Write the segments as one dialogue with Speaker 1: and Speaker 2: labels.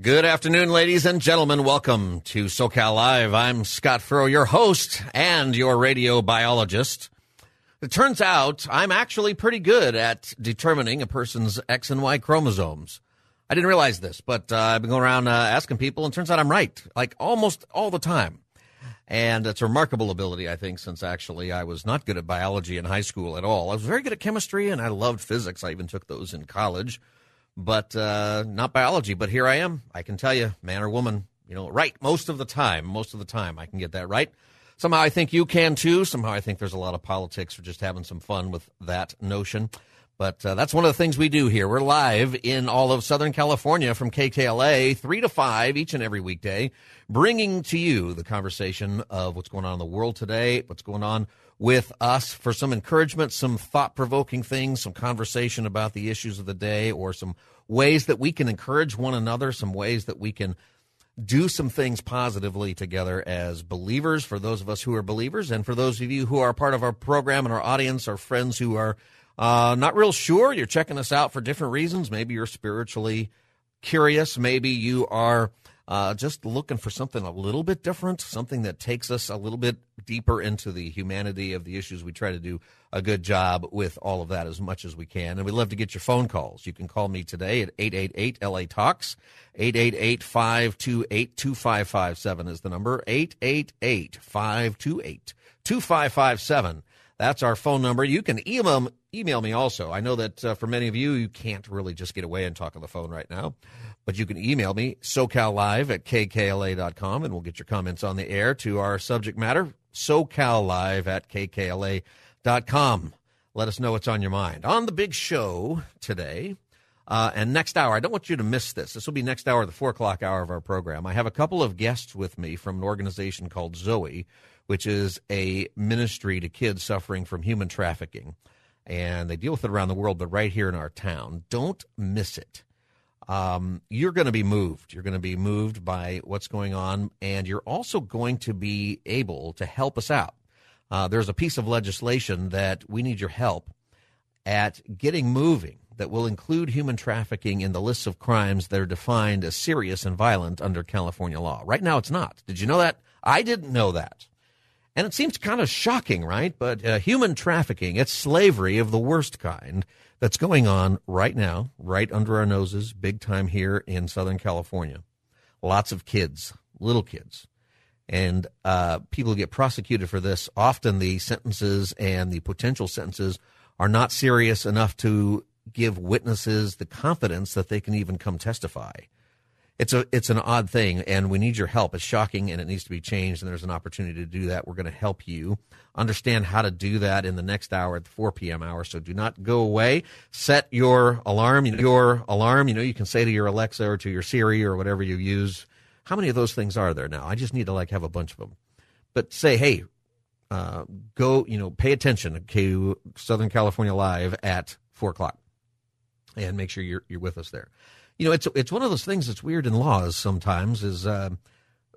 Speaker 1: Good afternoon, ladies and gentlemen. Welcome to SoCal Live. I'm Scott Furrow, your host and your radio biologist. It turns out I'm actually pretty good at determining a person's X and Y chromosomes. I didn't realize this, but uh, I've been going around uh, asking people, and turns out I'm right, like almost all the time. And it's a remarkable ability, I think, since actually I was not good at biology in high school at all. I was very good at chemistry, and I loved physics. I even took those in college, but uh, not biology. But here I am. I can tell you, man or woman, you know, right most of the time. Most of the time, I can get that right. Somehow I think you can too. Somehow I think there's a lot of politics for just having some fun with that notion. But uh, that's one of the things we do here. We're live in all of Southern California from KKLA, 3 to 5 each and every weekday, bringing to you the conversation of what's going on in the world today, what's going on with us for some encouragement, some thought provoking things, some conversation about the issues of the day, or some ways that we can encourage one another, some ways that we can do some things positively together as believers for those of us who are believers, and for those of you who are part of our program and our audience, our friends who are uh, not real sure. You're checking us out for different reasons. Maybe you're spiritually curious. Maybe you are uh, just looking for something a little bit different, something that takes us a little bit deeper into the humanity of the issues. We try to do a good job with all of that as much as we can. And we'd love to get your phone calls. You can call me today at 888 LA Talks. 888 528 2557 is the number. 888 528 2557. That's our phone number. You can email email me also. I know that uh, for many of you, you can't really just get away and talk on the phone right now, but you can email me socallive at kkla.com and we'll get your comments on the air to our subject matter, socallive at kkla.com. Let us know what's on your mind. On the big show today, uh, and next hour, I don't want you to miss this. This will be next hour, the four o'clock hour of our program. I have a couple of guests with me from an organization called Zoe, which is a ministry to kids suffering from human trafficking. And they deal with it around the world, but right here in our town. Don't miss it. Um, you're going to be moved. You're going to be moved by what's going on, and you're also going to be able to help us out. Uh, there's a piece of legislation that we need your help at getting moving that will include human trafficking in the lists of crimes that are defined as serious and violent under California law. Right now, it's not. Did you know that? I didn't know that. And it seems kind of shocking, right? But uh, human trafficking, it's slavery of the worst kind that's going on right now, right under our noses, big time here in Southern California. Lots of kids, little kids. And uh, people get prosecuted for this. Often the sentences and the potential sentences are not serious enough to give witnesses the confidence that they can even come testify it's a it's an odd thing and we need your help. It's shocking and it needs to be changed and there's an opportunity to do that. We're going to help you understand how to do that in the next hour at the 4 p.m hour so do not go away. Set your alarm your alarm. You know you can say to your alexa or to your siri or whatever you use. How many of those things are there now? I just need to like have a bunch of them but say hey uh, go you know pay attention to southern california live at 4 o'clock and make sure you're, you're with us there you know, it's it's one of those things that's weird in laws. Sometimes is uh,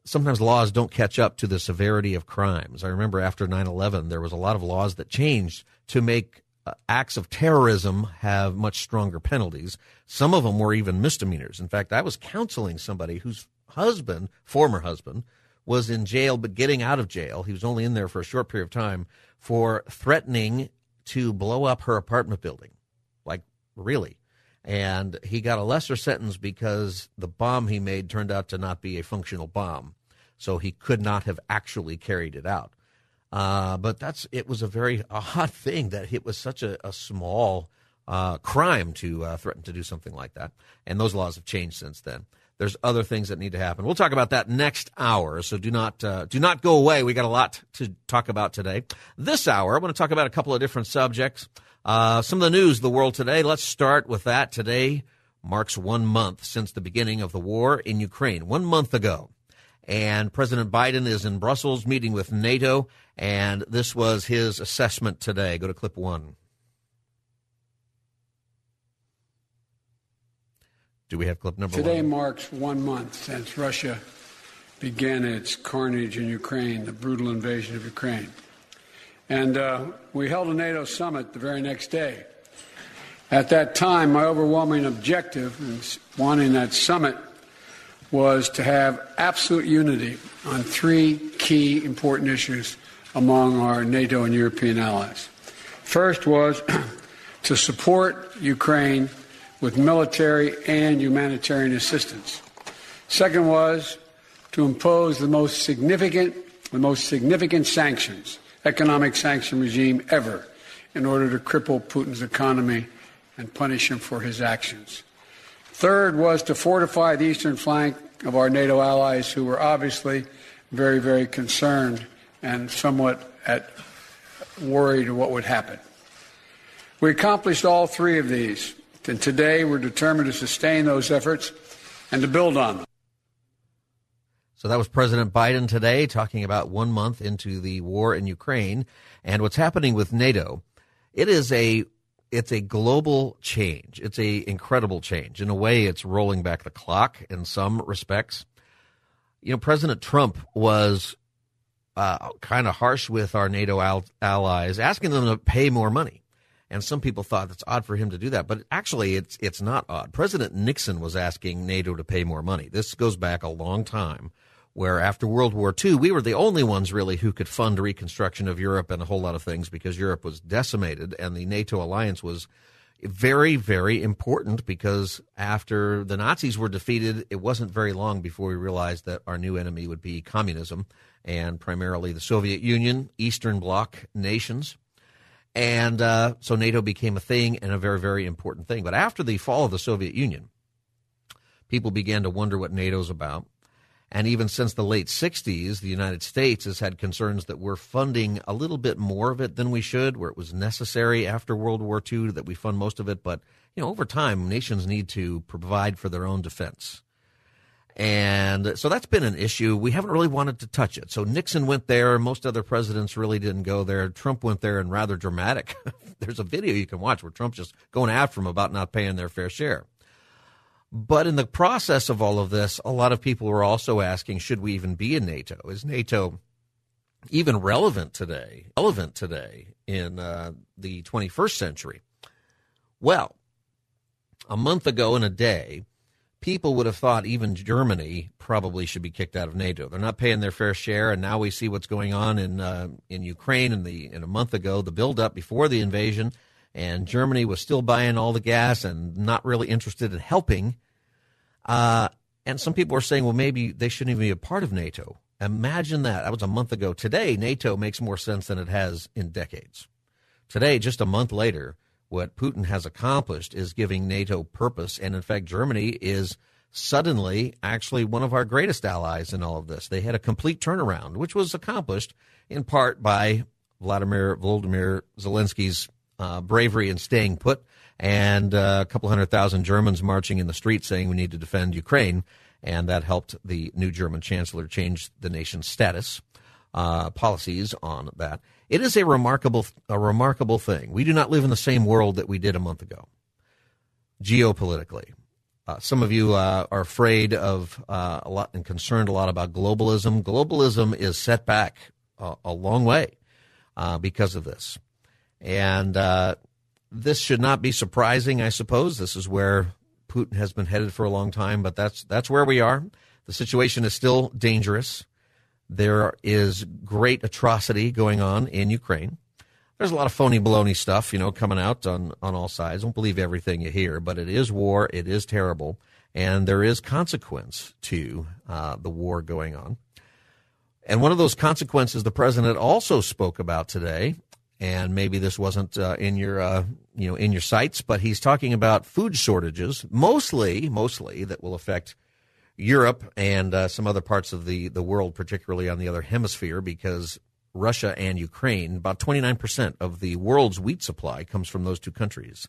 Speaker 1: sometimes laws don't catch up to the severity of crimes. I remember after 9-11, there was a lot of laws that changed to make uh, acts of terrorism have much stronger penalties. Some of them were even misdemeanors. In fact, I was counseling somebody whose husband, former husband, was in jail but getting out of jail. He was only in there for a short period of time for threatening to blow up her apartment building. Like, really? And he got a lesser sentence because the bomb he made turned out to not be a functional bomb, so he could not have actually carried it out. Uh, but that's it was a very odd thing that it was such a, a small uh, crime to uh, threaten to do something like that, and those laws have changed since then. There's other things that need to happen. We'll talk about that next hour, so do not uh, do not go away. We got a lot to talk about today. This hour, I want to talk about a couple of different subjects. Uh, some of the news of the world today. Let's start with that. Today marks one month since the beginning of the war in Ukraine. One month ago. And President Biden is in Brussels meeting with NATO, and this was his assessment today. Go to clip one. Do we have clip number
Speaker 2: Today
Speaker 1: one?
Speaker 2: marks one month since Russia began its carnage in Ukraine, the brutal invasion of Ukraine. And uh, we held a NATO summit the very next day. At that time, my overwhelming objective in wanting that summit was to have absolute unity on three key important issues among our NATO and European allies. First was to support Ukraine with military and humanitarian assistance. Second was to impose the most significant the most significant sanctions, economic sanction regime ever in order to cripple Putin's economy and punish him for his actions. Third was to fortify the eastern flank of our NATO allies who were obviously very, very concerned and somewhat at worried what would happen. We accomplished all three of these, and today we're determined to sustain those efforts and to build on them.
Speaker 1: So that was President Biden today talking about one month into the war in Ukraine and what's happening with NATO. It is a it's a global change. It's a incredible change. In a way, it's rolling back the clock in some respects. You know, President Trump was uh, kind of harsh with our NATO al- allies, asking them to pay more money. And some people thought it's odd for him to do that, but actually, it's it's not odd. President Nixon was asking NATO to pay more money. This goes back a long time where after World War II, we were the only ones really who could fund reconstruction of Europe and a whole lot of things because Europe was decimated and the NATO alliance was very, very important because after the Nazis were defeated, it wasn't very long before we realized that our new enemy would be communism and primarily the Soviet Union, Eastern Bloc nations. And uh, so NATO became a thing and a very, very important thing. But after the fall of the Soviet Union, people began to wonder what NATO's about. And even since the late 60s, the United States has had concerns that we're funding a little bit more of it than we should, where it was necessary after World War II that we fund most of it. But, you know, over time, nations need to provide for their own defense. And so that's been an issue. We haven't really wanted to touch it. So Nixon went there. Most other presidents really didn't go there. Trump went there and rather dramatic. There's a video you can watch where Trump's just going after him about not paying their fair share. But in the process of all of this, a lot of people were also asking, should we even be in NATO? Is NATO even relevant today? Relevant today in uh, the 21st century? Well, a month ago in a day, people would have thought even Germany probably should be kicked out of NATO. They're not paying their fair share, and now we see what's going on in uh, in Ukraine. In the in a month ago, the buildup before the invasion and Germany was still buying all the gas and not really interested in helping. Uh, and some people are saying, well, maybe they shouldn't even be a part of NATO. Imagine that. That was a month ago. Today, NATO makes more sense than it has in decades. Today, just a month later, what Putin has accomplished is giving NATO purpose. And in fact, Germany is suddenly actually one of our greatest allies in all of this. They had a complete turnaround, which was accomplished in part by Vladimir Volodymyr Zelensky's uh, bravery in staying put, and uh, a couple hundred thousand Germans marching in the streets saying we need to defend Ukraine. And that helped the new German chancellor change the nation's status uh, policies on that. It is a remarkable, a remarkable thing. We do not live in the same world that we did a month ago, geopolitically. Uh, some of you uh, are afraid of uh, a lot and concerned a lot about globalism. Globalism is set back a, a long way uh, because of this. And uh, this should not be surprising, I suppose. This is where Putin has been headed for a long time, but that's that's where we are. The situation is still dangerous. There is great atrocity going on in Ukraine. There's a lot of phony baloney stuff, you know, coming out on, on all sides. Don't believe everything you hear, but it is war. It is terrible. And there is consequence to uh, the war going on. And one of those consequences the president also spoke about today and maybe this wasn't uh, in your uh, you know in your sights, but he's talking about food shortages, mostly mostly that will affect Europe and uh, some other parts of the the world, particularly on the other hemisphere, because Russia and Ukraine, about 29% of the world's wheat supply comes from those two countries.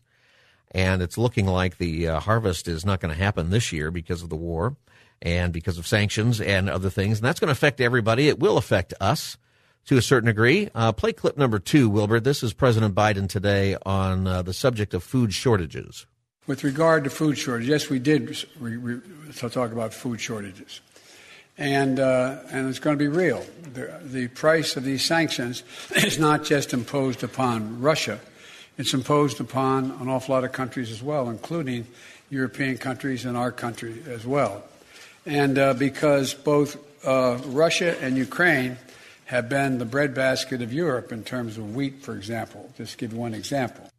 Speaker 1: And it's looking like the uh, harvest is not going to happen this year because of the war and because of sanctions and other things. And that's going to affect everybody. It will affect us to a certain degree. Uh, play clip number two, Wilbur. This is President Biden today on uh, the subject of food shortages.
Speaker 2: With regard to food shortages, yes, we did re- re- talk about food shortages. And, uh, and it's going to be real. The, the price of these sanctions is not just imposed upon Russia, it's imposed upon an awful lot of countries as well, including European countries and our country as well. and uh, because both uh, Russia and Ukraine have been the breadbasket of Europe in terms of wheat, for example. Just give one example.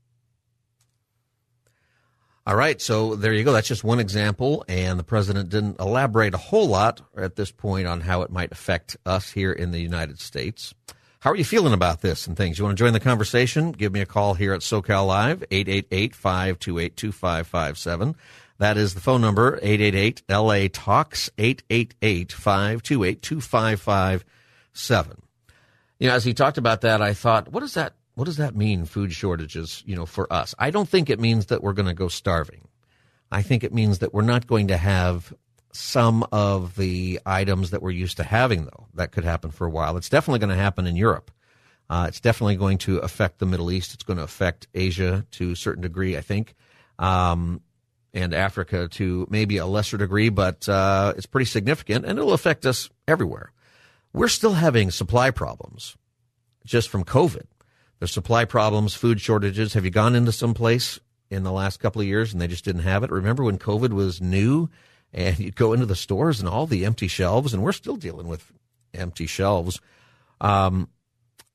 Speaker 1: All right, so there you go. That's just one example, and the president didn't elaborate a whole lot at this point on how it might affect us here in the United States. How are you feeling about this and things? You want to join the conversation? Give me a call here at SoCal Live, 888-528-2557. That is the phone number, 888-LA Talks, 888-528-2557. You know, as he talked about that, I thought, what does that what does that mean, food shortages, you know, for us? I don't think it means that we're going to go starving. I think it means that we're not going to have some of the items that we're used to having, though. That could happen for a while. It's definitely going to happen in Europe. Uh, it's definitely going to affect the Middle East. It's going to affect Asia to a certain degree, I think, um, and Africa to maybe a lesser degree, but uh, it's pretty significant, and it'll affect us everywhere. We're still having supply problems just from COVID. There's supply problems, food shortages. Have you gone into some place in the last couple of years and they just didn't have it? Remember when COVID was new and you'd go into the stores and all the empty shelves, and we're still dealing with empty shelves. Um,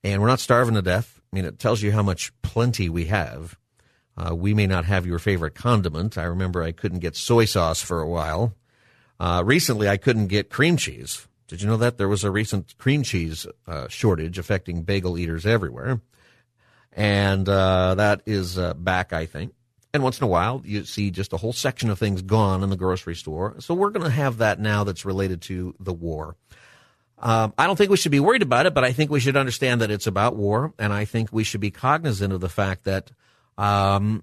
Speaker 1: and we're not starving to death. I mean, it tells you how much plenty we have. Uh, we may not have your favorite condiment. I remember I couldn't get soy sauce for a while. Uh, recently, I couldn't get cream cheese. Did you know that there was a recent cream cheese uh, shortage affecting bagel eaters everywhere? And uh, that is uh, back, I think. And once in a while, you see just a whole section of things gone in the grocery store. So we're going to have that now that's related to the war. Um, I don't think we should be worried about it, but I think we should understand that it's about war, and I think we should be cognizant of the fact that um,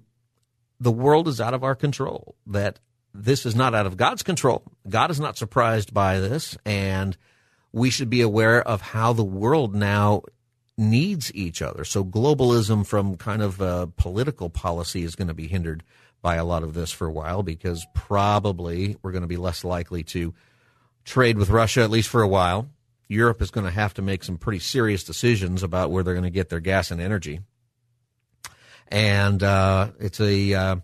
Speaker 1: the world is out of our control. That this is not out of God's control. God is not surprised by this, and we should be aware of how the world now needs each other. So globalism from kind of uh, political policy is going to be hindered by a lot of this for a while because probably we're going to be less likely to trade with Russia at least for a while. Europe is going to have to make some pretty serious decisions about where they're going to get their gas and energy. And uh, it's a uh,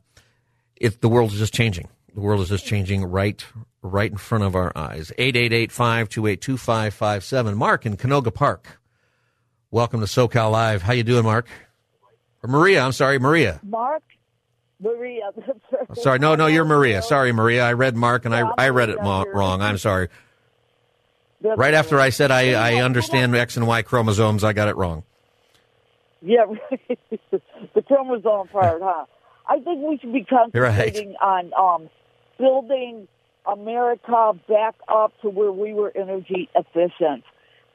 Speaker 1: the world is just changing. The world is just changing right right in front of our eyes. 888-528-2557. Mark in Canoga Park. Welcome to SoCal Live. How you doing, Mark? Or Maria, I'm sorry, Maria.
Speaker 3: Mark? Maria.
Speaker 1: sorry, no, no, you're Maria. Sorry, Maria. I read Mark and I, I read it wrong. I'm sorry. Right after I said I, I understand X and Y chromosomes, I got it wrong.
Speaker 3: Yeah, the chromosome part, huh? I think we should be concentrating right. on um, building America back up to where we were energy efficient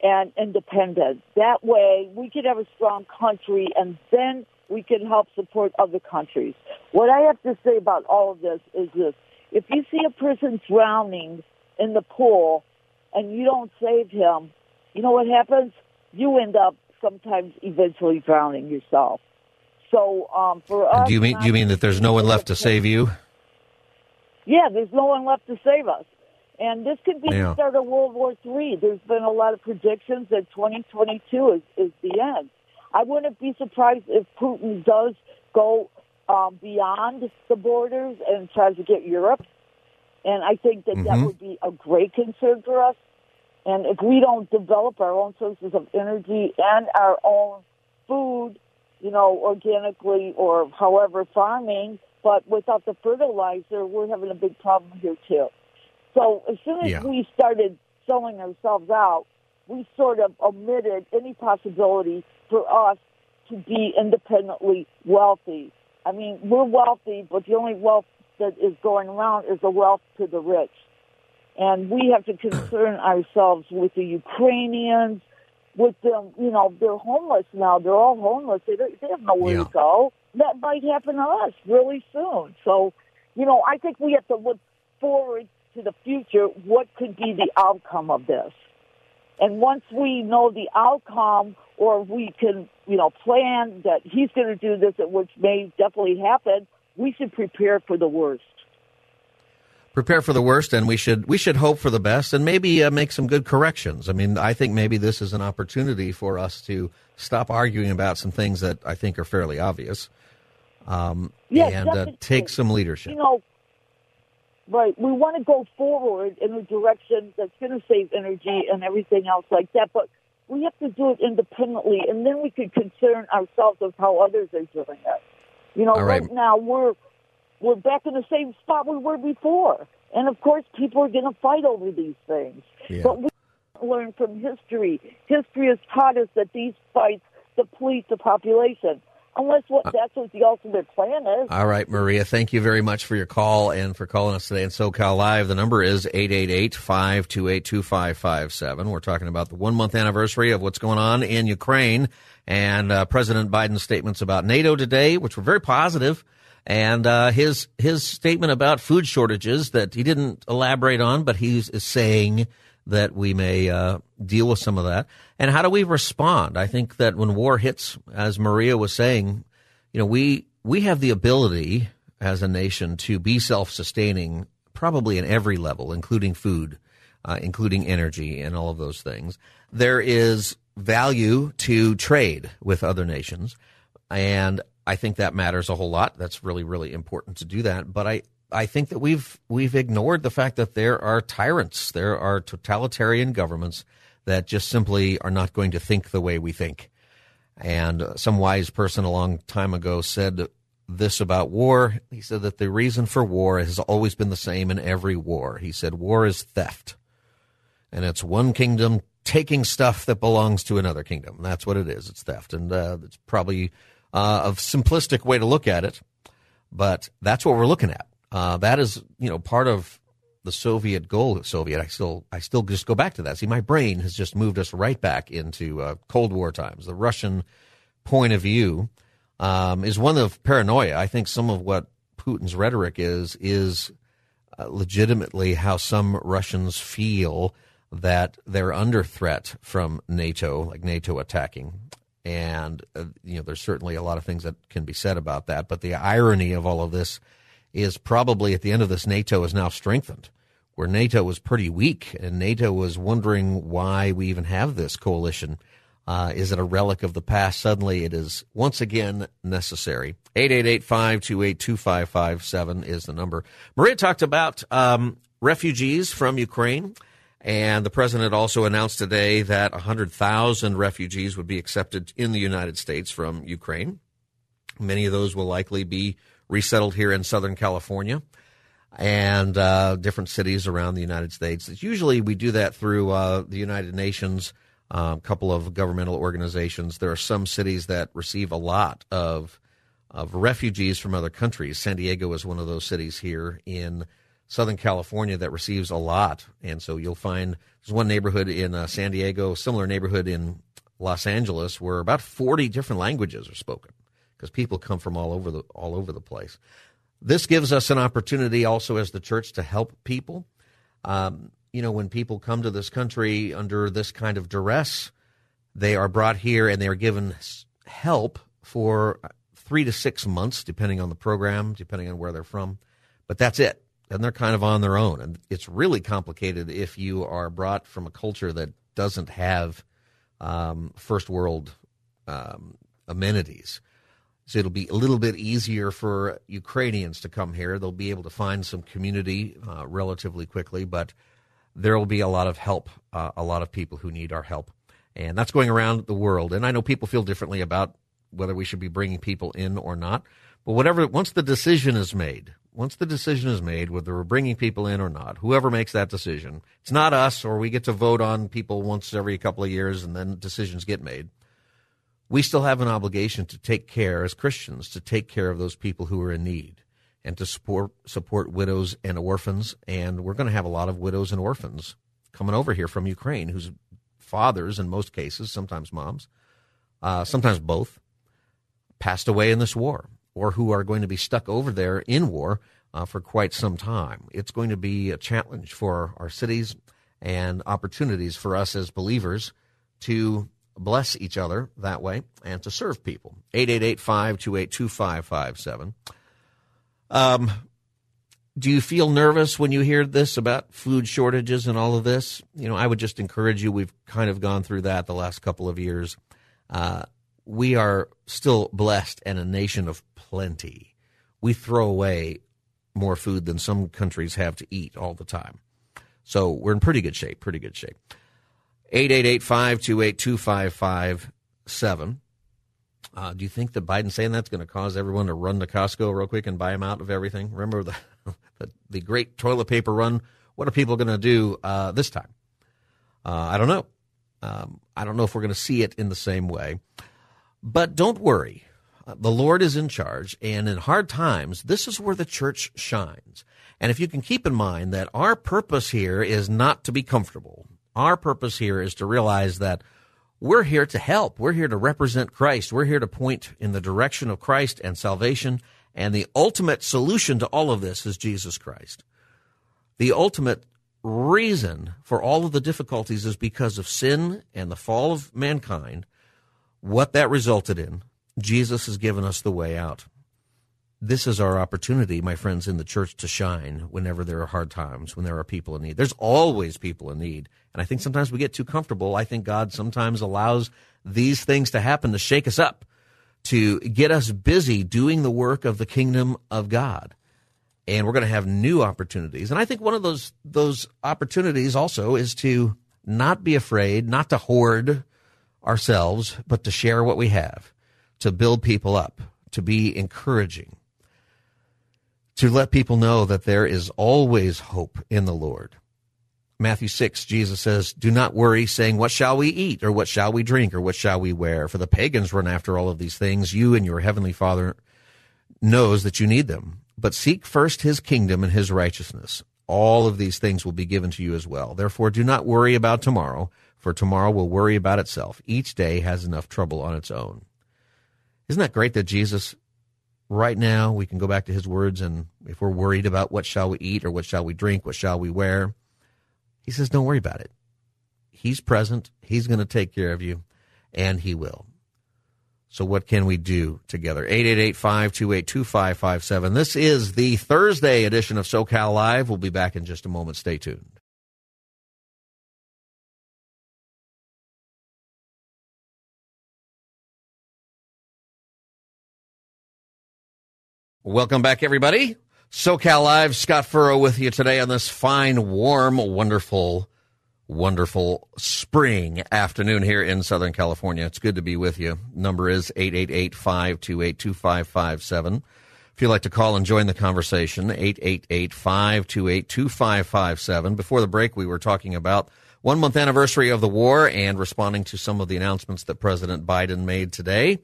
Speaker 3: and independent. That way, we could have a strong country, and then we can help support other countries. What I have to say about all of this is this: if you see a person drowning in the pool and you don't save him, you know what happens? You end up sometimes eventually drowning yourself. So um, for us,
Speaker 1: do you mean do you mean that there's no one left to save you?
Speaker 3: Yeah, there's no one left to save us. And this could be yeah. the start of World War III. There's been a lot of predictions that 2022 is, is the end. I wouldn't be surprised if Putin does go um, beyond the borders and tries to get Europe. And I think that mm-hmm. that would be a great concern for us. And if we don't develop our own sources of energy and our own food, you know, organically or however farming, but without the fertilizer, we're having a big problem here too. So as soon as yeah. we started selling ourselves out, we sort of omitted any possibility for us to be independently wealthy. I mean, we're wealthy, but the only wealth that is going around is the wealth to the rich. And we have to concern ourselves with the Ukrainians, with them, you know, they're homeless now. They're all homeless. They, they have nowhere yeah. to go. That might happen to us really soon. So, you know, I think we have to look forward to the future, what could be the outcome of this? And once we know the outcome, or we can, you know, plan that he's going to do this, which may definitely happen, we should prepare for the worst.
Speaker 1: Prepare for the worst, and we should we should hope for the best, and maybe uh, make some good corrections. I mean, I think maybe this is an opportunity for us to stop arguing about some things that I think are fairly obvious, um,
Speaker 3: yeah,
Speaker 1: and uh, take some leadership.
Speaker 3: You know, Right. We want to go forward in a direction that's going to save energy and everything else like that, but we have to do it independently, and then we can concern ourselves with how others are doing it. You know, right. right now we're we're back in the same spot we were before, and of course, people are going to fight over these things. Yeah. But we learn from history. History has taught us that these fights deplete the population unless what uh, that's what the ultimate plan is.
Speaker 1: All right, Maria, thank you very much for your call and for calling us today in SoCal Live. The number is 888-528-2557. We're talking about the one month anniversary of what's going on in Ukraine and uh, President Biden's statements about NATO today, which were very positive, and uh, his his statement about food shortages that he didn't elaborate on, but he's is saying that we may uh, deal with some of that. And how do we respond? I think that when war hits, as Maria was saying, you know, we we have the ability as a nation to be self-sustaining, probably in every level, including food, uh, including energy, and all of those things. There is value to trade with other nations, and I think that matters a whole lot. That's really, really important to do that. But I, I think that we've we've ignored the fact that there are tyrants, there are totalitarian governments that just simply are not going to think the way we think. And some wise person a long time ago said this about war. He said that the reason for war has always been the same in every war. He said war is theft. And it's one kingdom taking stuff that belongs to another kingdom. That's what it is. It's theft. And uh, it's probably uh, a simplistic way to look at it, but that's what we're looking at. Uh, that is, you know, part of the Soviet goal. Soviet. I still, I still just go back to that. See, my brain has just moved us right back into uh, Cold War times. The Russian point of view um, is one of paranoia. I think some of what Putin's rhetoric is is uh, legitimately how some Russians feel that they're under threat from NATO, like NATO attacking. And, uh, you know, there's certainly a lot of things that can be said about that. But the irony of all of this is probably at the end of this, NATO is now strengthened, where NATO was pretty weak, and NATO was wondering why we even have this coalition. Uh, is it a relic of the past? Suddenly, it is once again necessary. 888-528-2557 is the number. Maria talked about um, refugees from Ukraine, and the president also announced today that 100,000 refugees would be accepted in the United States from Ukraine. Many of those will likely be resettled here in Southern California and uh, different cities around the United States. It's usually we do that through uh, the United Nations, a um, couple of governmental organizations. There are some cities that receive a lot of of refugees from other countries. San Diego is one of those cities here in Southern California that receives a lot, and so you'll find there's one neighborhood in uh, San Diego, similar neighborhood in Los Angeles, where about 40 different languages are spoken because people come from all over the all over the place. This gives us an opportunity also as the church to help people. Um, you know, when people come to this country under this kind of duress, they are brought here and they are given help for three to six months, depending on the program, depending on where they're from. But that's it. And they're kind of on their own. And it's really complicated if you are brought from a culture that doesn't have um, first world um, amenities. So it'll be a little bit easier for Ukrainians to come here. They'll be able to find some community uh, relatively quickly, but there will be a lot of help, uh, a lot of people who need our help. And that's going around the world. And I know people feel differently about whether we should be bringing people in or not. But whatever, once the decision is made, once the decision is made, whether we're bringing people in or not, whoever makes that decision, it's not us, or we get to vote on people once every couple of years and then decisions get made we still have an obligation to take care as Christians to take care of those people who are in need and to support support widows and orphans. And we're going to have a lot of widows and orphans coming over here from Ukraine whose fathers in most cases sometimes moms uh, sometimes both passed away in this war or who are going to be stuck over there in war uh, for quite some time. It's going to be a challenge for our cities and opportunities for us as believers to bless each other that way and to serve people. 888-528-2557. Um, do you feel nervous when you hear this about food shortages and all of this? You know, I would just encourage you. We've kind of gone through that the last couple of years. Uh, we are still blessed and a nation of plenty. We throw away more food than some countries have to eat all the time. So we're in pretty good shape, pretty good shape. 888 528 2557. Uh, do you think that Biden saying that's going to cause everyone to run to Costco real quick and buy them out of everything? Remember the the, the great toilet paper run? What are people going to do uh, this time? Uh, I don't know. Um, I don't know if we're going to see it in the same way. But don't worry. Uh, the Lord is in charge, and in hard times, this is where the church shines. And if you can keep in mind that our purpose here is not to be comfortable, our purpose here is to realize that we're here to help. We're here to represent Christ. We're here to point in the direction of Christ and salvation. And the ultimate solution to all of this is Jesus Christ. The ultimate reason for all of the difficulties is because of sin and the fall of mankind. What that resulted in, Jesus has given us the way out. This is our opportunity, my friends, in the church to shine whenever there are hard times, when there are people in need. There's always people in need. And I think sometimes we get too comfortable. I think God sometimes allows these things to happen to shake us up, to get us busy doing the work of the kingdom of God. And we're going to have new opportunities. And I think one of those those opportunities also is to not be afraid, not to hoard ourselves, but to share what we have, to build people up, to be encouraging, to let people know that there is always hope in the Lord. Matthew 6, Jesus says, Do not worry, saying, What shall we eat, or what shall we drink, or what shall we wear? For the pagans run after all of these things. You and your heavenly Father knows that you need them. But seek first his kingdom and his righteousness. All of these things will be given to you as well. Therefore, do not worry about tomorrow, for tomorrow will worry about itself. Each day has enough trouble on its own. Isn't that great that Jesus, right now, we can go back to his words, and if we're worried about what shall we eat, or what shall we drink, what shall we wear, he says, don't worry about it. He's present. He's going to take care of you, and he will. So what can we do together? 888-528-2557. This is the Thursday edition of SoCal Live. We'll be back in just a moment. Stay tuned. Welcome back, everybody. SoCal Live, Scott Furrow with you today on this fine, warm, wonderful, wonderful spring afternoon here in Southern California. It's good to be with you. Number is 888-528-2557. If you'd like to call and join the conversation, 888-528-2557. Before the break, we were talking about one month anniversary of the war and responding to some of the announcements that President Biden made today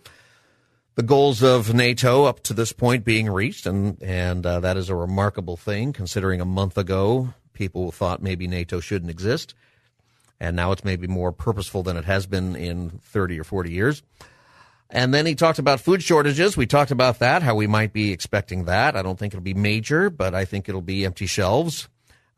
Speaker 1: the goals of NATO up to this point being reached, and and uh, that is a remarkable thing considering a month ago people thought maybe NATO shouldn't exist, and now it's maybe more purposeful than it has been in 30 or 40 years. And then he talked about food shortages. We talked about that, how we might be expecting that. I don't think it'll be major, but I think it'll be empty shelves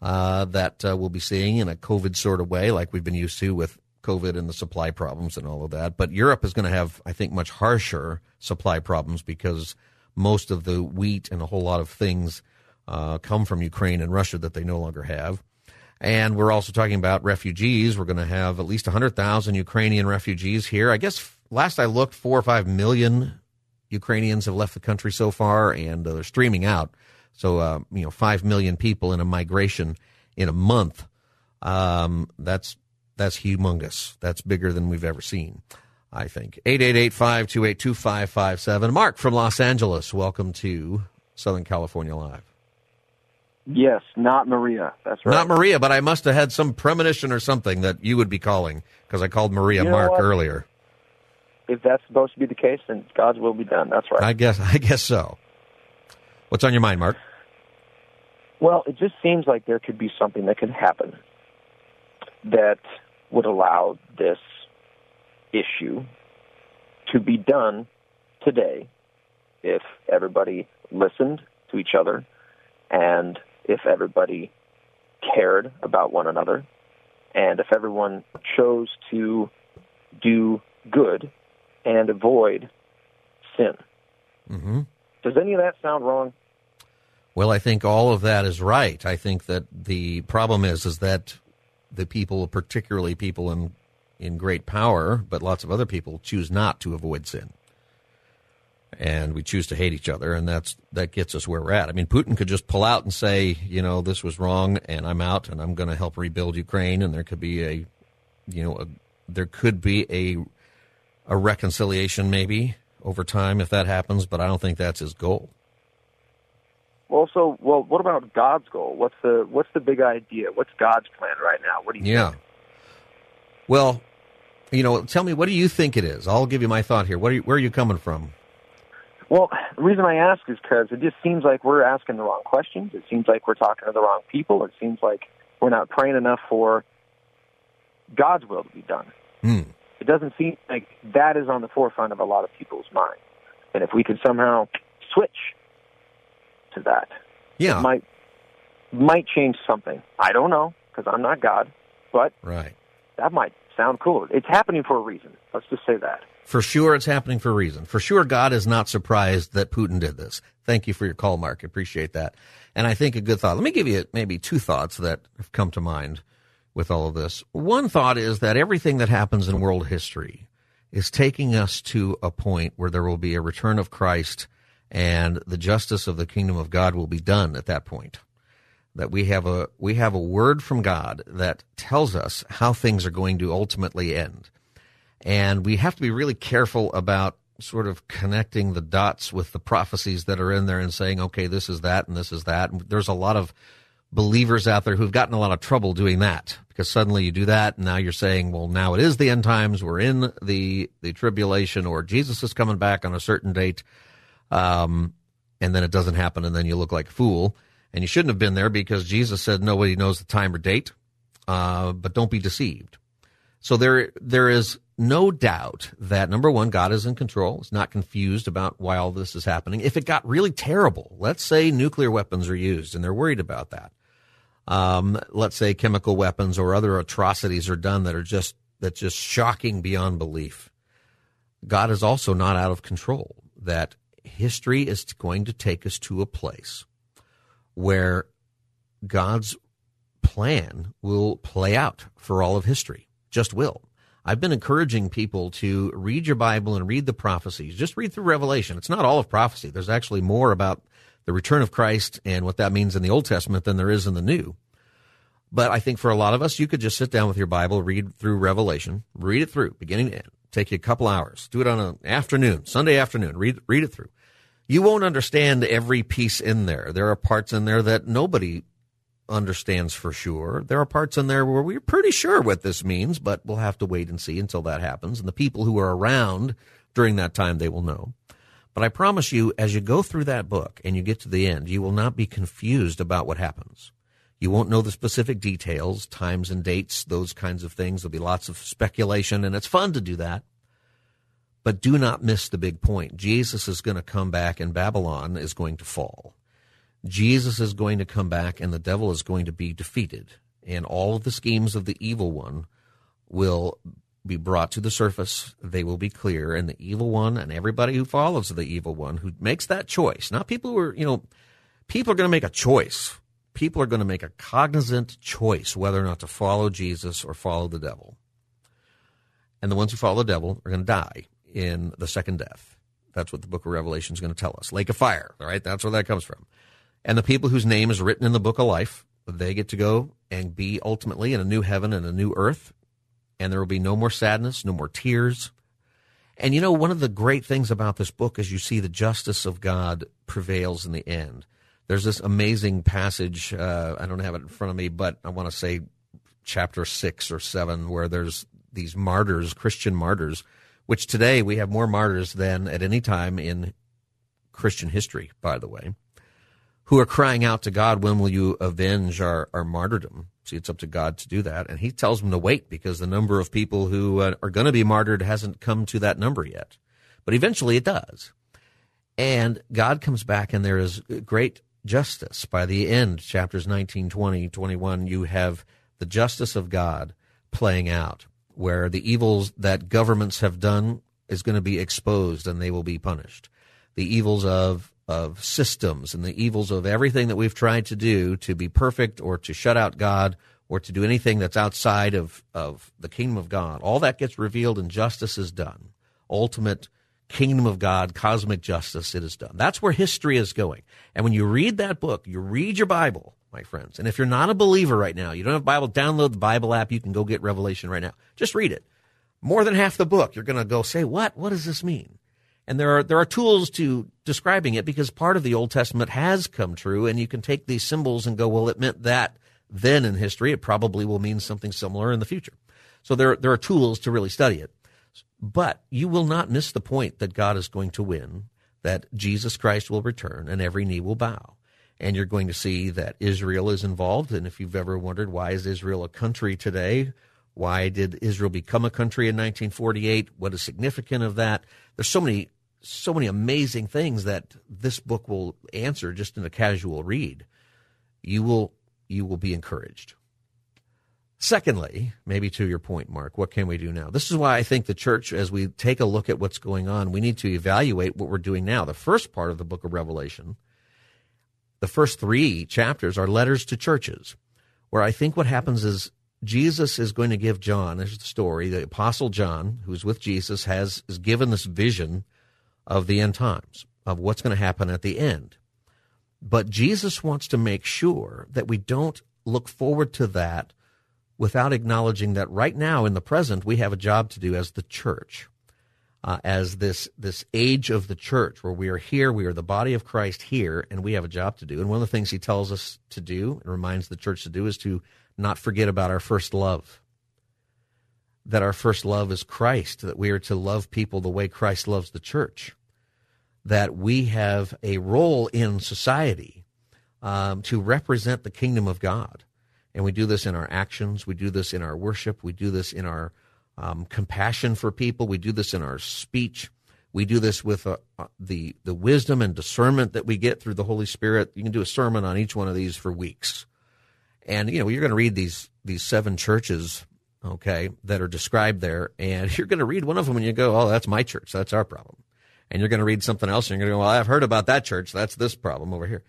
Speaker 1: uh, that uh, we'll be seeing in a COVID sort of way, like we've been used to with COVID and the supply problems and all of that. But Europe is going to have, I think, much harsher supply problems because most of the wheat and a whole lot of things uh, come from Ukraine and Russia that they no longer have. And we're also talking about refugees. We're going to have at least 100,000 Ukrainian refugees here. I guess last I looked, four or five million Ukrainians have left the country so far, and uh, they're streaming out. So, uh, you know, five million people in a migration in a month. Um, that's that's humongous. That's bigger than we've ever seen, I think. 888-528-2557. Mark from Los Angeles, welcome to Southern California Live.
Speaker 4: Yes, not Maria. That's right.
Speaker 1: Not Maria, but I must have had some premonition or something that you would be calling because I called Maria
Speaker 4: you know
Speaker 1: Mark
Speaker 4: what?
Speaker 1: earlier.
Speaker 4: If that's supposed to be the case, then God's will be done. That's right.
Speaker 1: I guess I guess so. What's on your mind, Mark?
Speaker 4: Well, it just seems like there could be something that could happen that would allow this issue to be done today if everybody listened to each other and if everybody cared about one another and if everyone chose to do good and avoid sin.
Speaker 1: Mm-hmm.
Speaker 4: Does any of that sound wrong?
Speaker 1: Well, I think all of that is right. I think that the problem is is that the people, particularly people in in great power, but lots of other people choose not to avoid sin. and we choose to hate each other, and that's that gets us where we're at. I mean, Putin could just pull out and say, you know, this was wrong, and I'm out, and I'm going to help rebuild Ukraine, and there could be a, you know, a, there could be a a reconciliation maybe over time if that happens, but I don't think that's his goal.
Speaker 4: Well, so well, what about God's goal? What's the what's the big idea? What's God's plan right now? What do you think?
Speaker 1: yeah.
Speaker 4: think?
Speaker 1: Well, you know, tell me what do you think it is? I'll give you my thought here. What are you, where are you coming from?
Speaker 4: Well, the reason I ask is because it just seems like we're asking the wrong questions. It seems like we're talking to the wrong people. It seems like we're not praying enough for God's will to be done.
Speaker 1: Hmm.
Speaker 4: It doesn't seem like that is on the forefront of a lot of people's minds. And if we could somehow switch to that,
Speaker 1: Yeah.
Speaker 4: it might might change something. I don't know because I'm not God, but
Speaker 1: right.
Speaker 4: that might sound cool. It's happening for a reason. Let's just say that.
Speaker 1: For sure, it's happening for a reason. For sure, God is not surprised that Putin did this. Thank you for your call, Mark. Appreciate that. And I think a good thought. Let me give you maybe two thoughts that have come to mind with all of this. One thought is that everything that happens in world history is taking us to a point where there will be a return of Christ and the justice of the kingdom of God will be done at that point. That we have a we have a word from God that tells us how things are going to ultimately end. And we have to be really careful about sort of connecting the dots with the prophecies that are in there and saying, okay, this is that and this is that. And there's a lot of believers out there who've gotten a lot of trouble doing that because suddenly you do that and now you're saying, well, now it is the end times. We're in the, the tribulation or Jesus is coming back on a certain date. Um, and then it doesn't happen and then you look like a fool and you shouldn't have been there because Jesus said nobody knows the time or date. Uh, but don't be deceived. So there, there is no doubt that number one, God is in control. Is not confused about why all this is happening. If it got really terrible, let's say nuclear weapons are used and they're worried about that. Um, let's say chemical weapons or other atrocities are done that are just, that's just shocking beyond belief. God is also not out of control. That history is going to take us to a place where God's plan will play out for all of history. Just will. I've been encouraging people to read your Bible and read the prophecies. Just read through Revelation. It's not all of prophecy. There's actually more about the return of Christ and what that means in the Old Testament than there is in the New. But I think for a lot of us, you could just sit down with your Bible, read through Revelation, read it through, beginning to end. Take you a couple hours. Do it on an afternoon, Sunday afternoon. Read read it through. You won't understand every piece in there. There are parts in there that nobody understands for sure. There are parts in there where we're pretty sure what this means, but we'll have to wait and see until that happens. And the people who are around during that time, they will know. But I promise you, as you go through that book and you get to the end, you will not be confused about what happens. You won't know the specific details, times and dates, those kinds of things. There'll be lots of speculation, and it's fun to do that. But do not miss the big point. Jesus is going to come back, and Babylon is going to fall. Jesus is going to come back, and the devil is going to be defeated. And all of the schemes of the evil one will be brought to the surface. They will be clear. And the evil one and everybody who follows the evil one who makes that choice, not people who are, you know, people are going to make a choice. People are going to make a cognizant choice whether or not to follow Jesus or follow the devil. And the ones who follow the devil are going to die in the second death. That's what the book of Revelation is going to tell us. Lake of fire, all right? That's where that comes from. And the people whose name is written in the book of life, they get to go and be ultimately in a new heaven and a new earth. And there will be no more sadness, no more tears. And you know, one of the great things about this book is you see the justice of God prevails in the end. There's this amazing passage. Uh, I don't have it in front of me, but I want to say chapter six or seven, where there's these martyrs, Christian martyrs, which today we have more martyrs than at any time in Christian history, by the way, who are crying out to God, when will you avenge our, our martyrdom? See, it's up to God to do that. And he tells them to wait because the number of people who uh, are going to be martyred hasn't come to that number yet. But eventually it does. And God comes back and there is great justice. By the end, chapters 19, 20, 21, you have the justice of God playing out where the evils that governments have done is going to be exposed and they will be punished. The evils of of systems and the evils of everything that we've tried to do to be perfect or to shut out God or to do anything that's outside of, of the kingdom of God. All that gets revealed and justice is done. Ultimate kingdom of God, cosmic justice, it is done. That's where history is going. And when you read that book, you read your Bible, my friends. And if you're not a believer right now, you don't have Bible, download the Bible app. You can go get Revelation right now. Just read it. More than half the book, you're going to go say, what? What does this mean? And there are, there are tools to describing it because part of the Old Testament has come true and you can take these symbols and go, well, it meant that then in history. It probably will mean something similar in the future. So there, there are tools to really study it. But you will not miss the point that God is going to win, that Jesus Christ will return, and every knee will bow. And you're going to see that Israel is involved. And if you've ever wondered why is Israel a country today, why did Israel become a country in 1948? What is significant of that? There's so many, so many amazing things that this book will answer just in a casual read. You will, you will be encouraged. Secondly, maybe to your point, Mark, what can we do now? This is why I think the church, as we take a look at what's going on, we need to evaluate what we're doing now. The first part of the book of Revelation, the first three chapters are letters to churches, where I think what happens is Jesus is going to give John, there's the story, the apostle John, who's with Jesus, has is given this vision of the end times, of what's going to happen at the end. But Jesus wants to make sure that we don't look forward to that without acknowledging that right now in the present we have a job to do as the church uh, as this this age of the church where we are here we are the body of christ here and we have a job to do and one of the things he tells us to do and reminds the church to do is to not forget about our first love that our first love is christ that we are to love people the way christ loves the church that we have a role in society um, to represent the kingdom of god and we do this in our actions. We do this in our worship. We do this in our um, compassion for people. We do this in our speech. We do this with uh, uh, the the wisdom and discernment that we get through the Holy Spirit. You can do a sermon on each one of these for weeks, and you know you're going to read these these seven churches, okay, that are described there, and you're going to read one of them and you go, "Oh, that's my church. That's our problem," and you're going to read something else and you're going to go, "Well, I've heard about that church. That's this problem over here."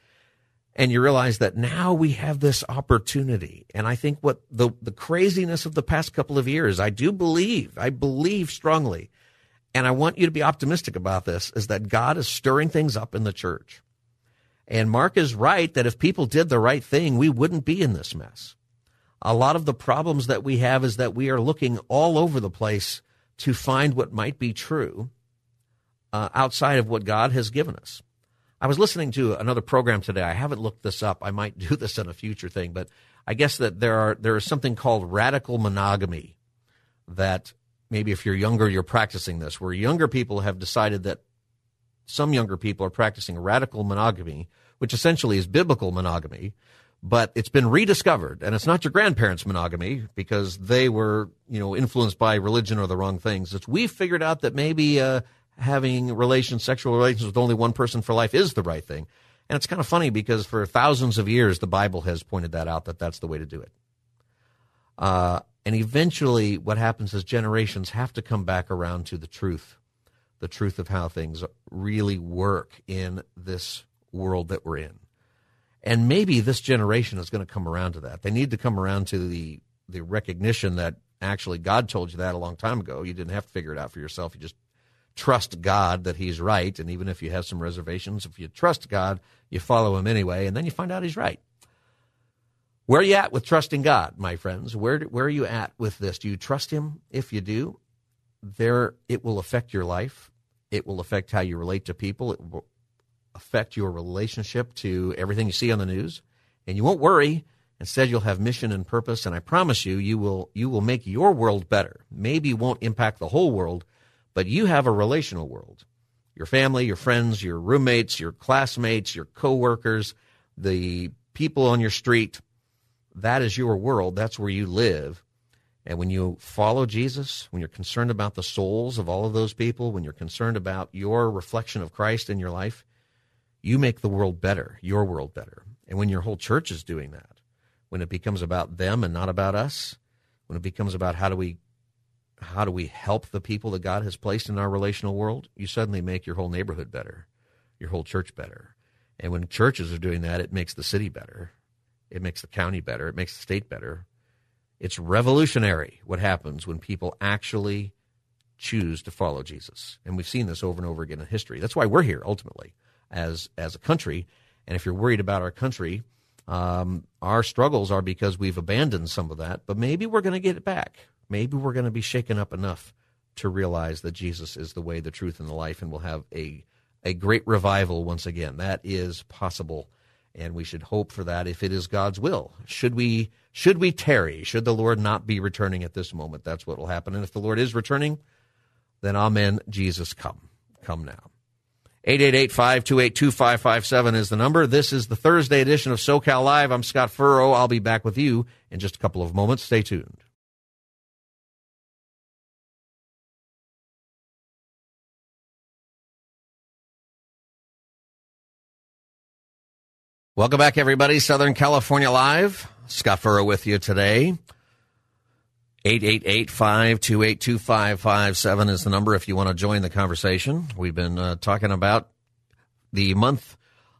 Speaker 1: And you realize that now we have this opportunity. And I think what the, the craziness of the past couple of years, I do believe, I believe strongly, and I want you to be optimistic about this, is that God is stirring things up in the church. And Mark is right that if people did the right thing, we wouldn't be in this mess. A lot of the problems that we have is that we are looking all over the place to find what might be true uh, outside of what God has given us. I was listening to another program today. I haven't looked this up. I might do this in a future thing, but I guess that there are there is something called radical monogamy that maybe if you're younger you're practicing this where younger people have decided that some younger people are practicing radical monogamy, which essentially is biblical monogamy, but it's been rediscovered and it's not your grandparents monogamy because they were, you know, influenced by religion or the wrong things. It's we figured out that maybe uh, having relations, sexual relations with only one person for life is the right thing. And it's kind of funny because for thousands of years, the Bible has pointed that out that that's the way to do it. Uh, and eventually, what happens is generations have to come back around to the truth, the truth of how things really work in this world that we're in. And maybe this generation is going to come around to that. They need to come around to the the recognition that actually God told you that a long time ago. You didn't have to figure it out for yourself. You just trust God that He's right. And even if you have some reservations, if you trust God, you follow Him anyway, and then you find out He's right. Where are you at with trusting God, my friends? Where, where are you at with this? Do you trust Him? If you do, there it will affect your life. It will affect how you relate to people. It will affect your relationship to everything you see on the news. And you won't worry. Instead, you'll have mission and purpose. And I promise you, you will, you will make your world better. Maybe won't impact the whole world, but you have a relational world. Your family, your friends, your roommates, your classmates, your coworkers, the people on your street, that is your world. That's where you live. And when you follow Jesus, when you're concerned about the souls of all of those people, when you're concerned about your reflection of Christ in your life, you make the world better, your world better. And when your whole church is doing that, when it becomes about them and not about us, when it becomes about how do we how do we help the people that God has placed in our relational world, you suddenly make your whole neighborhood better, your whole church better. And when churches are doing that, it makes the city better. It makes the county better. It makes the state better. It's revolutionary what happens when people actually choose to follow Jesus. And we've seen this over and over again in history. That's why we're here ultimately as as a country. And if you're worried about our country, um, our struggles are because we've abandoned some of that. But maybe we're going to get it back. Maybe we're going to be shaken up enough to realize that Jesus is the way, the truth, and the life, and we'll have a a great revival once again. That is possible, and we should hope for that if it is God's will. Should we should we tarry? Should the Lord not be returning at this moment? That's what will happen. And if the Lord is returning, then Amen. Jesus, come, come now. 888-528-2557 is the number. This is the Thursday edition of SoCal Live. I'm Scott Furrow. I'll be back with you in just a couple of moments. Stay tuned. Welcome back, everybody. Southern California Live. Scott Furrow with you today. 888-528-2557 is the number if you want to join the conversation. We've been uh, talking about the month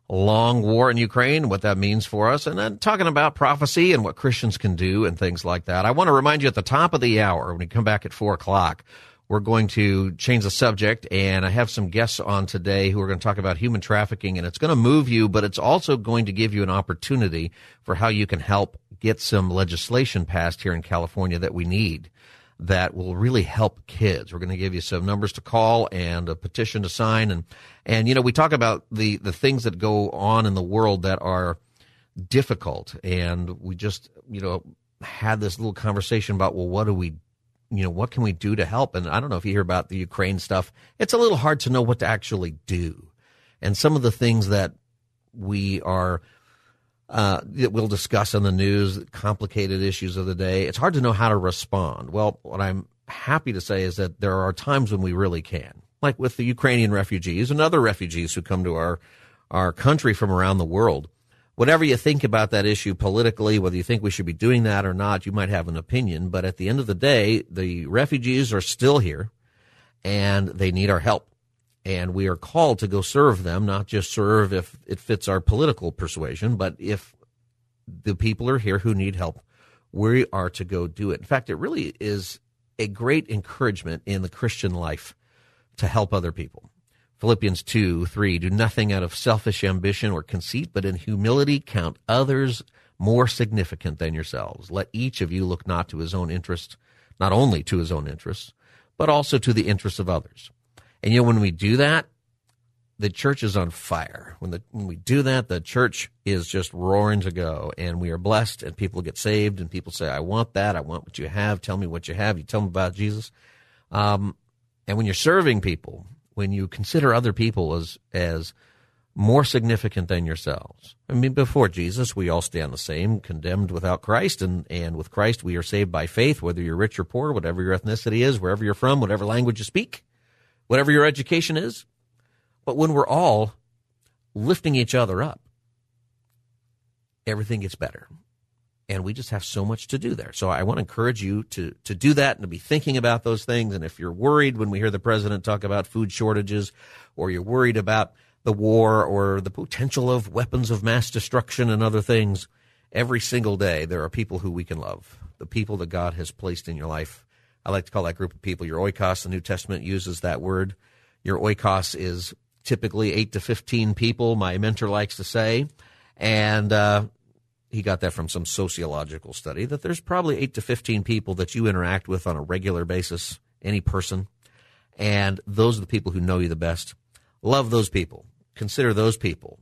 Speaker 1: long war in Ukraine, what that means for us, and then talking about prophecy and what Christians can do and things like that. I want to remind you at the top of the hour, when we come back at four o'clock, we're going to change the subject, and I have some guests on today who are going to talk about human trafficking, and it's going to move you, but it's also going to give you an opportunity for how you can help get some legislation passed here in California that we need that will really help kids. We're going to give you some numbers to call and a petition to sign, and and you know we talk about the the things that go on in the world that are difficult, and we just you know had this little conversation about well, what do we you know, what can we do to help? And I don't know if you hear about the Ukraine stuff. It's a little hard to know what to actually do. And some of the things that we are, uh, that we'll discuss in the news, complicated issues of the day, it's hard to know how to respond. Well, what I'm happy to say is that there are times when we really can, like with the Ukrainian refugees and other refugees who come to our, our country from around the world whatever you think about that issue politically, whether you think we should be doing that or not, you might have an opinion. But at the end of the day, the refugees are still here and they need our help. And we are called to go serve them, not just serve if it fits our political persuasion, but if the people are here who need help, we are to go do it. In fact, it really is a great encouragement in the Christian life to help other people. Philippians 2 3 Do nothing out of selfish ambition or conceit, but in humility count others more significant than yourselves. Let each of you look not to his own interest, not only to his own interests, but also to the interests of others. And you know, when we do that, the church is on fire. When, the, when we do that, the church is just roaring to go, and we are blessed, and people get saved, and people say, I want that. I want what you have. Tell me what you have. You tell them about Jesus. Um, and when you're serving people, when you consider other people as as more significant than yourselves. I mean, before Jesus, we all stand the same, condemned without Christ, and, and with Christ, we are saved by faith, whether you're rich or poor, whatever your ethnicity is, wherever you're from, whatever language you speak, whatever your education is. But when we're all lifting each other up, everything gets better and we just have so much to do there. So I want to encourage you to to do that and to be thinking about those things. And if you're worried when we hear the president talk about food shortages, or you're worried about the war or the potential of weapons of mass destruction and other things, every single day there are people who we can love, the people that God has placed in your life. I like to call that group of people your oikos. The New Testament uses that word. Your oikos is typically eight to fifteen people. My mentor likes to say, and uh, he got that from some sociological study that there's probably 8 to 15 people that you interact with on a regular basis any person. And those are the people who know you the best. Love those people. Consider those people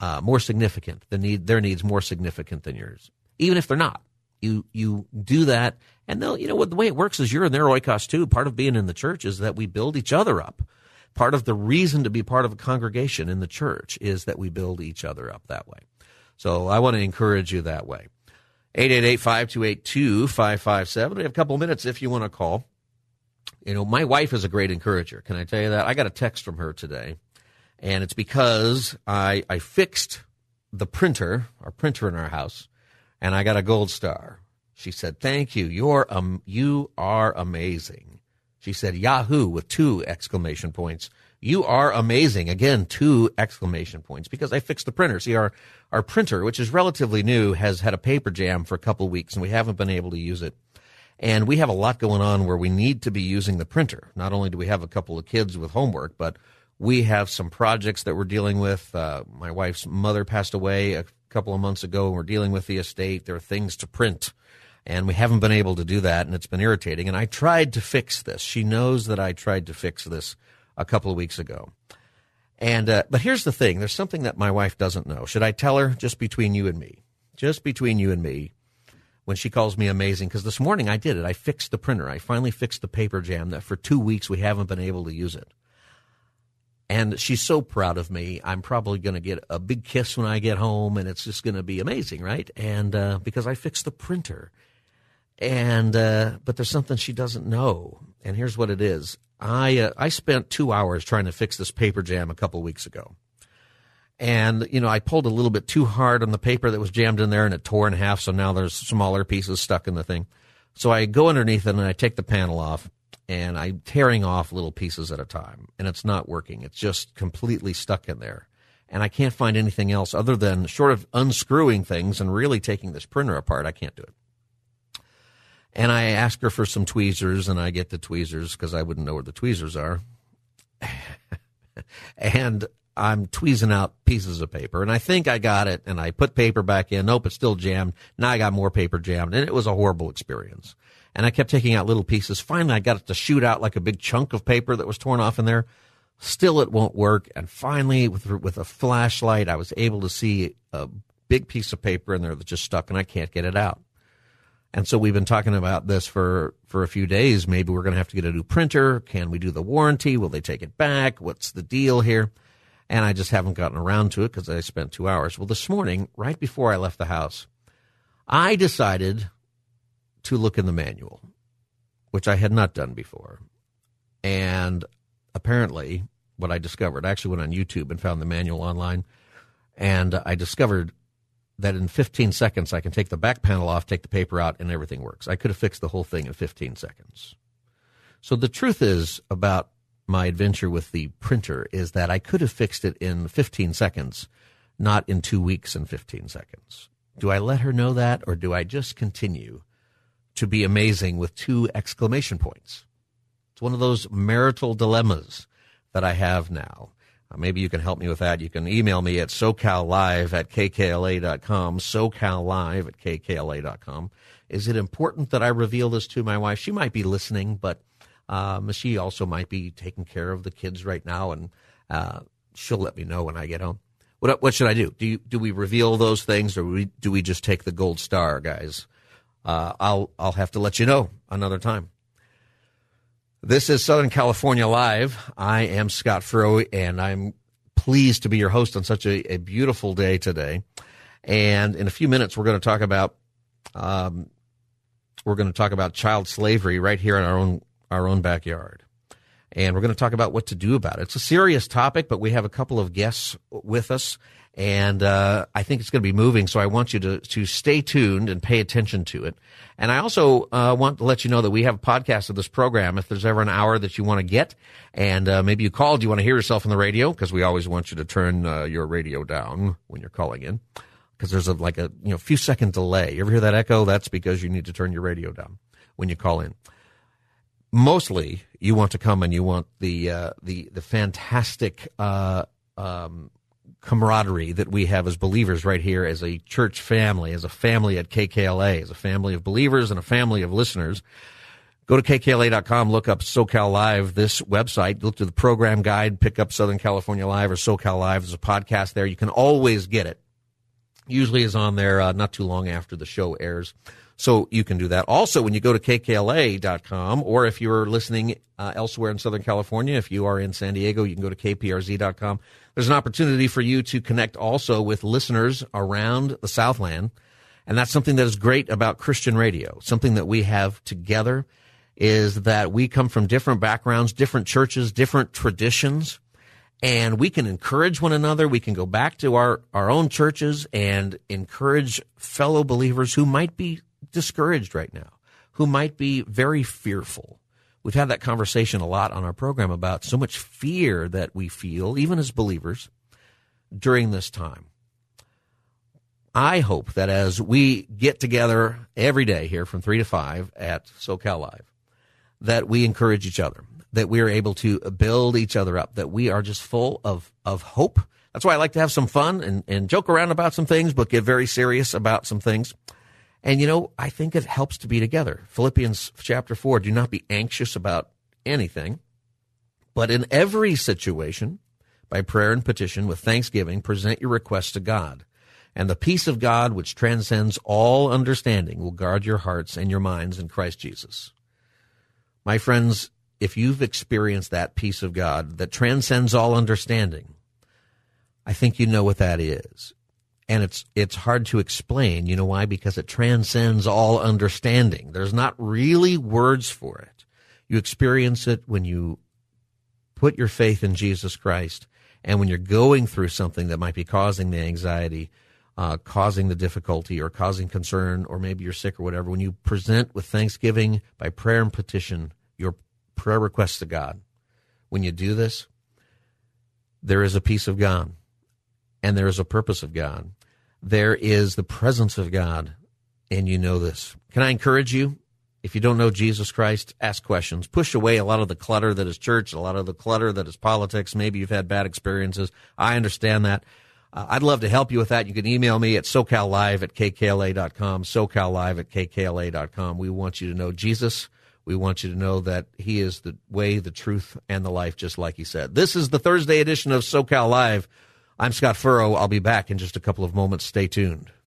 Speaker 1: uh, more significant. The need their needs more significant than yours. Even if they're not. You you do that and they'll you know what the way it works is you're in their oikos too. Part of being in the church is that we build each other up. Part of the reason to be part of a congregation in the church is that we build each other up that way so I want to encourage you that way. 888-528-2557. We have a couple minutes if you want to call. You know, my wife is a great encourager. Can I tell you that? I got a text from her today, and it's because I, I fixed the printer, our printer in our house, and I got a gold star. She said, "Thank you. You're um, you are amazing." She said, "Yahoo!" with two exclamation points. You are amazing. Again, two exclamation points because I fixed the printer. See, our, our printer, which is relatively new, has had a paper jam for a couple of weeks and we haven't been able to use it. And we have a lot going on where we need to be using the printer. Not only do we have a couple of kids with homework, but we have some projects that we're dealing with. Uh, my wife's mother passed away a couple of months ago, and we're dealing with the estate. There are things to print, and we haven't been able to do that, and it's been irritating. And I tried to fix this. She knows that I tried to fix this a couple of weeks ago. And uh, but here's the thing: there's something that my wife doesn't know. Should I tell her? Just between you and me. Just between you and me. When she calls me amazing, because this morning I did it. I fixed the printer. I finally fixed the paper jam that for two weeks we haven't been able to use it. And she's so proud of me. I'm probably going to get a big kiss when I get home, and it's just going to be amazing, right? And uh, because I fixed the printer, and uh, but there's something she doesn't know, and here's what it is. I uh, I spent two hours trying to fix this paper jam a couple weeks ago, and you know I pulled a little bit too hard on the paper that was jammed in there, and it tore in half. So now there's smaller pieces stuck in the thing. So I go underneath it and I take the panel off, and I'm tearing off little pieces at a time, and it's not working. It's just completely stuck in there, and I can't find anything else other than short of unscrewing things and really taking this printer apart. I can't do it. And I ask her for some tweezers, and I get the tweezers because I wouldn't know where the tweezers are. and I'm tweezing out pieces of paper, and I think I got it, and I put paper back in. Nope, it's still jammed. Now I got more paper jammed, and it was a horrible experience. And I kept taking out little pieces. Finally, I got it to shoot out like a big chunk of paper that was torn off in there. Still, it won't work. And finally, with with a flashlight, I was able to see a big piece of paper in there that just stuck, and I can't get it out. And so we've been talking about this for, for a few days. Maybe we're going to have to get a new printer. Can we do the warranty? Will they take it back? What's the deal here? And I just haven't gotten around to it because I spent two hours. Well, this morning, right before I left the house, I decided to look in the manual, which I had not done before. And apparently, what I discovered, I actually went on YouTube and found the manual online, and I discovered that in 15 seconds I can take the back panel off, take the paper out, and everything works. I could have fixed the whole thing in 15 seconds. So the truth is about my adventure with the printer is that I could have fixed it in 15 seconds, not in two weeks and 15 seconds. Do I let her know that, or do I just continue to be amazing with two exclamation points? It's one of those marital dilemmas that I have now. Uh, maybe you can help me with that. You can email me at socallive at kkla.com, socallive at kkla.com. Is it important that I reveal this to my wife? She might be listening, but um, she also might be taking care of the kids right now, and uh, she'll let me know when I get home. What, what should I do? Do you, do we reveal those things, or we, do we just take the gold star, guys? Uh, I'll I'll have to let you know another time. This is Southern California Live. I am Scott Furrow, and I'm pleased to be your host on such a, a beautiful day today. And in a few minutes, we're going to talk about um, we're going to talk about child slavery right here in our own our own backyard. And we're going to talk about what to do about it. It's a serious topic, but we have a couple of guests with us and uh, I think it's going to be moving. So I want you to to stay tuned and pay attention to it. And I also uh, want to let you know that we have a podcast of this program. If there's ever an hour that you want to get, and uh, maybe you called, you want to hear yourself on the radio, because we always want you to turn uh, your radio down when you're calling in, because there's a, like a you know few second delay. You ever hear that echo? That's because you need to turn your radio down when you call in mostly you want to come and you want the uh, the the fantastic uh, um, camaraderie that we have as believers right here as a church family, as a family at KKLA, as a family of believers and a family of listeners. Go to kkla.com, look up SoCal Live, this website, look to the program guide, pick up Southern California Live or SoCal Live. There's a podcast there. You can always get it. Usually is on there uh, not too long after the show airs. So you can do that. Also, when you go to kkla.com, or if you're listening uh, elsewhere in Southern California, if you are in San Diego, you can go to kprz.com. There's an opportunity for you to connect also with listeners around the Southland. And that's something that is great about Christian radio. Something that we have together is that we come from different backgrounds, different churches, different traditions and we can encourage one another. We can go back to our, our own churches and encourage fellow believers who might be discouraged right now, who might be very fearful. We've had that conversation a lot on our program about so much fear that we feel, even as believers, during this time. I hope that as we get together every day here from 3 to 5 at SoCal Live, that we encourage each other, that we are able to build each other up, that we are just full of, of hope. That's why I like to have some fun and, and joke around about some things, but get very serious about some things. And you know, I think it helps to be together. Philippians chapter 4 do not be anxious about anything, but in every situation, by prayer and petition with thanksgiving, present your requests to God. And the peace of God, which transcends all understanding, will guard your hearts and your minds in Christ Jesus. My friends, if you've experienced that peace of God that transcends all understanding, I think you know what that is. And it's it's hard to explain. You know why? Because it transcends all understanding. There's not really words for it. You experience it when you put your faith in Jesus Christ and when you're going through something that might be causing the anxiety, uh, causing the difficulty, or causing concern, or maybe you're sick or whatever, when you present with thanksgiving by prayer and petition your prayer requests to God, when you do this, there is a peace of God and there is a purpose of God. There is the presence of God, and you know this. Can I encourage you? If you don't know Jesus Christ, ask questions. Push away a lot of the clutter that is church, a lot of the clutter that is politics. Maybe you've had bad experiences. I understand that. Uh, I'd love to help you with that. You can email me at socallive at kkla.com, socallive at kkla.com. We want you to know Jesus. We want you to know that He is the way, the truth, and the life, just like He said. This is the Thursday edition of SoCal Live. I'm Scott Furrow. I'll be back in just a couple of moments. Stay tuned.